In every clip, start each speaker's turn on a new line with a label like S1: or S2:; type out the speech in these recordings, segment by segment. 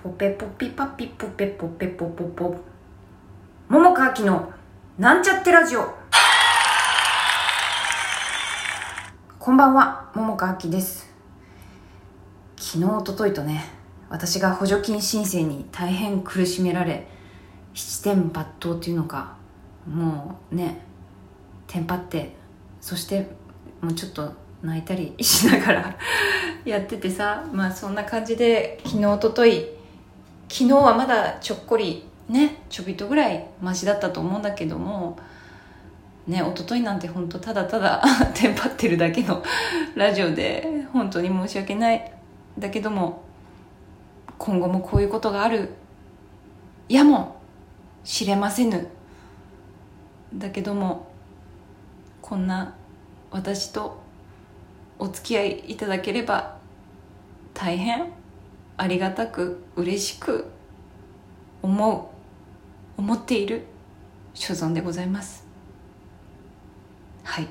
S1: ポペポピパピポペポペポポ。ポ桃川きのなんちゃってラジオ。こんばんは桃川きです。昨日おとといとね私が補助金申請に大変苦しめられ七点抜刀っていうのかもうねテンパってそしてもうちょっと泣いたりしながら やっててさまあそんな感じで昨日おととい昨日はまだちょっこりねちょびっとぐらいマシだったと思うんだけどもね一昨日なんて本当ただただ テンパってるだけの ラジオで本当に申し訳ないだけども今後もこういうことがあるやもしれませぬ。だけどもこんな私とお付き合いいただければ大変ありがたく嬉しく思う思っている所存でございます。はい。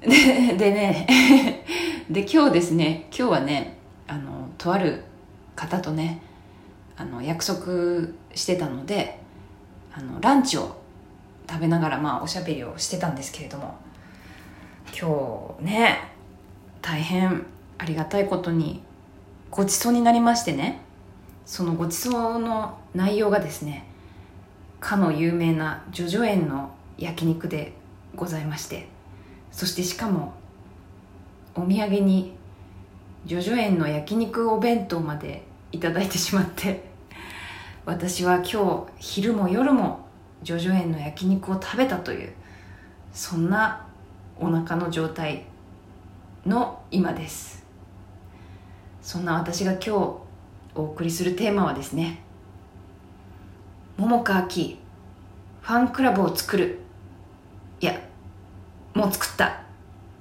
S1: ででねで今日ですね今日はねあのとある方とねあの約束してたのであのランチを食べながらまあおしゃべりをしてたんですけれども今日ね大変ありがたいことにごちそうになりましてね。そのごちそうの内容がですねかの有名な叙々苑の焼肉でございましてそしてしかもお土産に叙々苑の焼肉お弁当までいただいてしまって私は今日昼も夜も叙々苑の焼肉を食べたというそんなお腹の状態の今です。そんな私が今日お送りするテーマはですね桃川きファンクラブを作る。いやもう作った。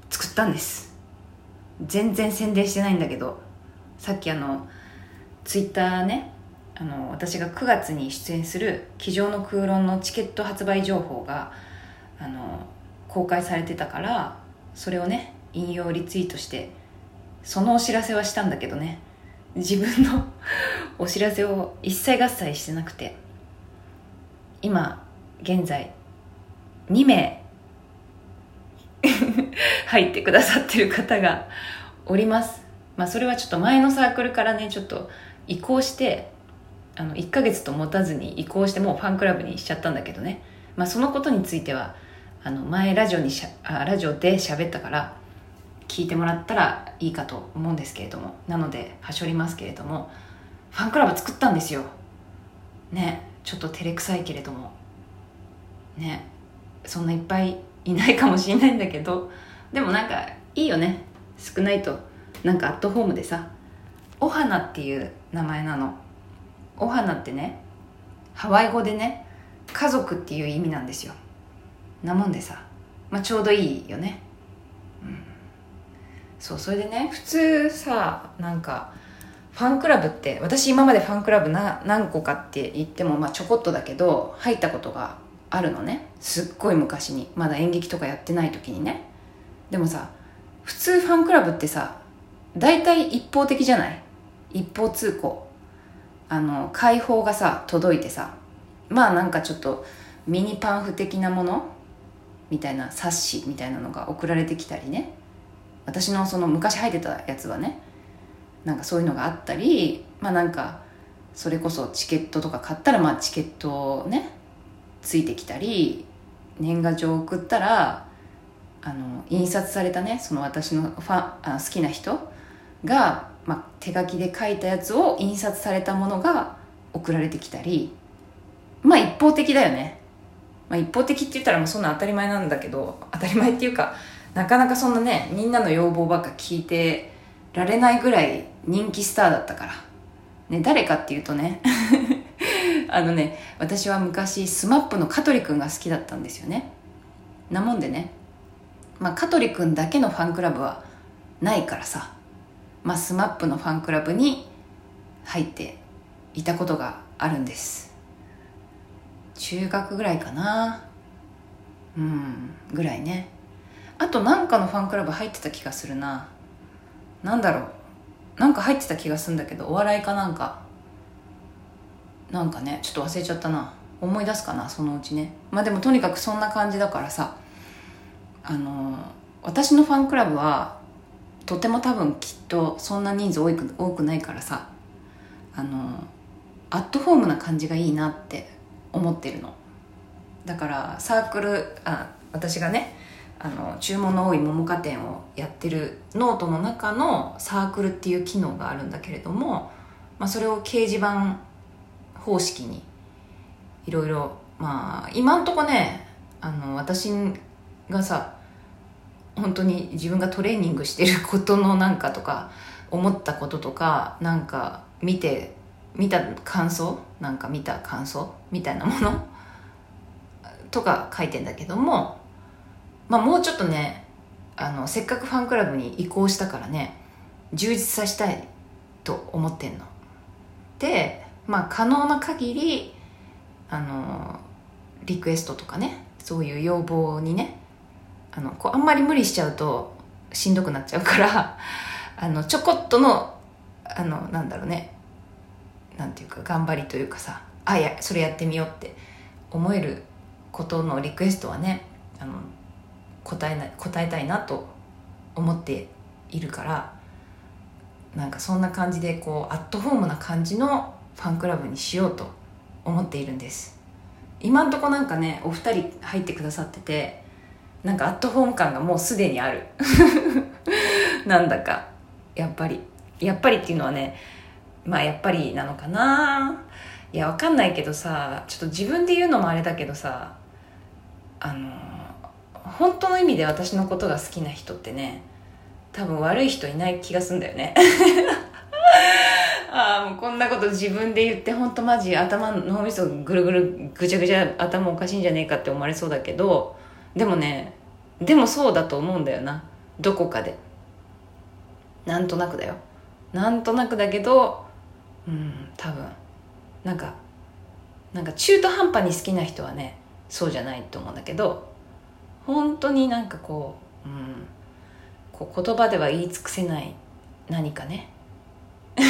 S1: 作ったんです。全然宣伝してないんだけどさっきあのツイッターねあの私が9月に出演する「机上の空論」のチケット発売情報があの公開されてたからそれをね引用リツイートしてそのお知らせはしたんだけどね。自分の お知らせを一切合切してなくて。今現在2名 入ってくださってる方がおります。まあそれはちょっと前のサークルからねちょっと移行してあの1ヶ月と持たずに移行してもうファンクラブにしちゃったんだけどね。まあそのことについてはあの前ラジオにしゃあラジオで喋ったから聞いてもらったらいいかと思うんですけれどもなのではしょりますけれどもファンクラブ作ったんですよ。ねちょっと照れくさいけれども。ねそんないっぱいいないかもしれないんだけどでもなんかいいよね。少ないとなんかアットホームでさお花っていう名前なの。お花ってねハワイ語でね家族っていう意味なんですよ。なもんでさ、まあ、ちょうどいいよね。うん。そうそれでね普通さなんかファンクラブって私今までファンクラブな何個かって言ってもまあちょこっとだけど入ったことがあるのね。すっごい昔に。まだ演劇とかやってない時にね。でもさ普通ファンクラブってさ大体一方的じゃない？一方通行。あの解放がさ届いてさまあなんかちょっとミニパンフ的なもの？みたいな冊子みたいなのが送られてきたりね。私のその昔入ってたやつはねなんかそういうのがあったりまあなんかそれこそチケットとか買ったらまあチケットねついてきたり年賀状送ったらあの印刷されたねその私のファンあ好きな人が、まあ、手書きで書いたやつを印刷されたものが送られてきたりまあ一方的だよね、まあ、一方的って言ったらもうそんな当たり前なんだけど当たり前っていうかなかなかそんなねみんなの要望ばっか聞いてられないぐらい人気スターだったから。ね誰かっていうとね あのね私は昔 SMAP の香取くんが好きだったんですよね。なもんでねま香取くんだけのファンクラブはないからさまあ SMAP のファンクラブに入っていたことがあるんです。中学ぐらいかな。うんぐらいね。あとなんかのファンクラブ入ってた気がするな。なんだろう。なんか入ってた気がするんだけどお笑いかなんか。なんかねちょっと忘れちゃったな。思い出すかなそのうちね。まあでもとにかくそんな感じだからさ。あの私のファンクラブはとても多分きっとそんな人数多く多くないからさ。あのアットホームな感じがいいなって思ってるの。だからサークルあ私がねあの注文の多い百花店をやってるノートの中のサークルっていう機能があるんだけれども、まあ、それを掲示板方式にいろいろまあ今んとこねあの私がさ本当に自分がトレーニングしてることのなんかとか思ったこととかなんか見て見た感想なんか見た感想みたいなものとか書いてんだけどもまあもうちょっとねあのせっかくファンクラブに移行したからね充実させたいと思ってんの。でまあ可能な限りあのリクエストとかねそういう要望にねあのこうあんまり無理しちゃうとしんどくなっちゃうから あのちょこっとのあのなんだろうねなんていうか頑張りというかさあいやそれやってみようって思えることのリクエストはねあの答えな答えたいなと思っているからなんかそんな感じでこうアットホームな感じのファンクラブにしようと思っているんです。今んとこなんかねお二人入ってくださっててなんかアットホーム感がもうすでにある。なんだか。やっぱり。やっぱりっていうのはねまあやっぱりなのかな。いやわかんないけどさちょっと自分で言うのもあれだけどさあの本当の意味で私のことが好きな人ってね多分悪い人いない気がすんだよね。ああもうこんなこと自分で言って本当マジ頭脳みそぐるぐるぐちゃぐちゃ頭おかしいんじゃねえかって思われそうだけどでもねでもそうだと思うんだよな。どこかで。なんとなくだよ。なんとなくだけどうん多分。なんかなんか中途半端に好きな人はねそうじゃないと思うんだけど本当になんかこう,、うん、こう言葉では言い尽くせない何かね。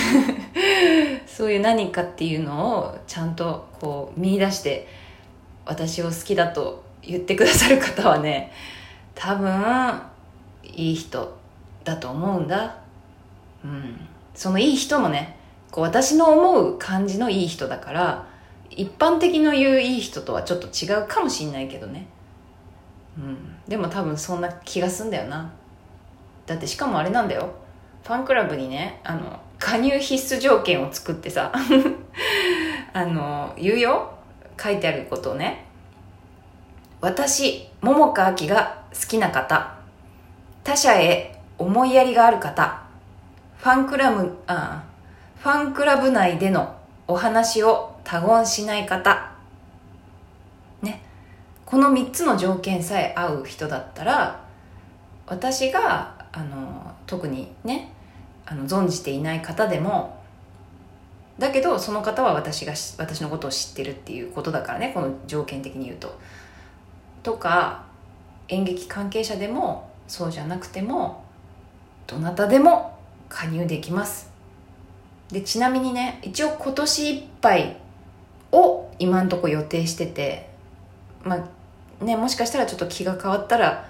S1: そういう何かっていうのをちゃんとこう見出して私を好きだと言ってくださる方はね多分いい人だと思うんだ。うん。そのいい人もねこう私の思う感じのいい人だから一般的の言ういい人とはちょっと違うかもしんないけどね。うん。でも多分そんな気がすんだよな。だってしかもあれなんだよ。ファンクラブにねあの加入必須条件を作ってさ あの言うよ。書いてあることをね。私桃佳明が好きな方。他者へ思いやりがある方。ファンクラブあファンクラブ内でのお話を他言しない方。この3つの条件さえ合う人だったら私があの特にねあの存じていない方でもだけどその方は私が私のことを知ってるっていうことだからねこの条件的に言うと。とか演劇関係者でもそうじゃなくてもどなたでも加入できますでちなみにね一応今年いっぱいを今んとこ予定しててまあねもしかしたらちょっと気が変わったら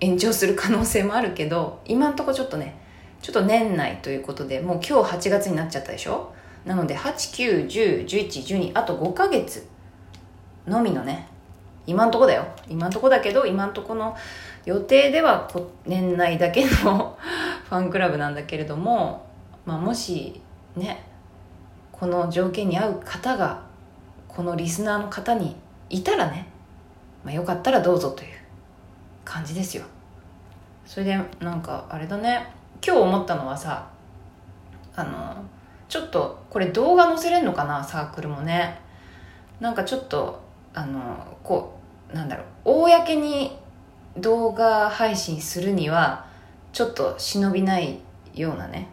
S1: 延長する可能性もあるけど今んとこちょっとねちょっと年内ということでもう今日8月になっちゃったでしょ？なので89101112あと5ヶ月のみのね今んとこだよ。今んとこだけど今んとこの予定では年内だけの ファンクラブなんだけれども、まあ、もしねこの条件に合う方がこのリスナーの方にいたらね、まあ、よかったらどうぞという感じですよ。それでなんかあれだね。今日思ったのはさあのちょっとこれ動画載せれんのかなサークルもね。なんかちょっとあのこうなんだろう。公に動画配信するにはちょっと忍びないようなね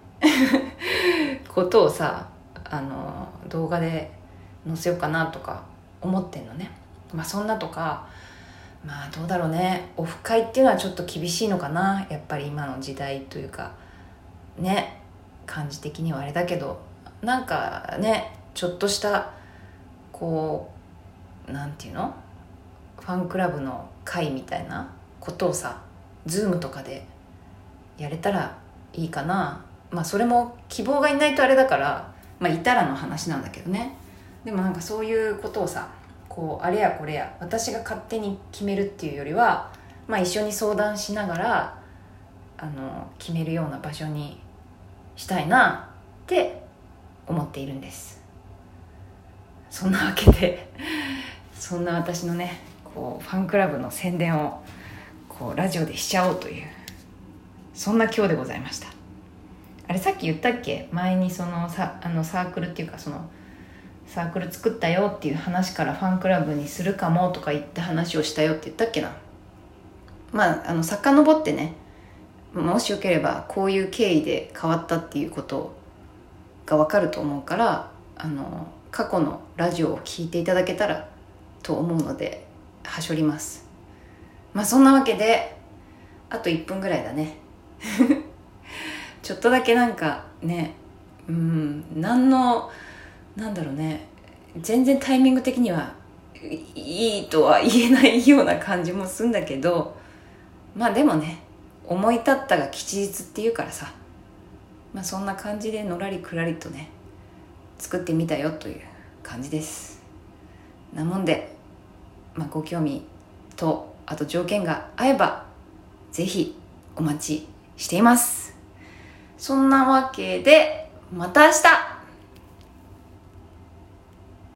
S1: ことをさあの動画で載せようかなとか思ってんのね。まあそんなとかまあどうだろうね。オフ会っていうのはちょっと厳しいのかな。やっぱり今の時代というか。ね。感じ的にはあれだけど。なんかねちょっとしたこうなんていうの？ファンクラブの会みたいな。ことをさズームとかでやれたらいいかな。まあそれも希望がいないとあれだから。まあいたらの話なんだけどね。でもなんかそういうことをさこうあれやこれや私が勝手に決めるっていうよりは、まあ、一緒に相談しながらあの決めるような場所にしたいなって思っているんです。そんなわけでそんな私のねこうファンクラブの宣伝をこうラジオでしちゃおうというそんな今日でございました。あれさっき言ったっけ？前にそのさあのサークルっていうかそのサークル作ったよっていう話からファンクラブにするかもとか言って話をしたよって言ったっけな。まああの遡ってね。もしよければこういう経緯で変わったっていうことが分かると思うからあの過去のラジオを聞いていただけたらと思うのではしょります。まあそんなわけであと1分ぐらいだね。ちょっとだけなんかねうん何のなんだろうね。全然タイミング的にはいいとは言えないような感じもするんだけどまあでもね思い立ったが吉日っていうからさ。まあそんな感じでのらりくらりとね作ってみたよという感じです。なもんで、まあ、ご興味とあと条件が合えばぜひお待ちしています。そんなわけでまた明日。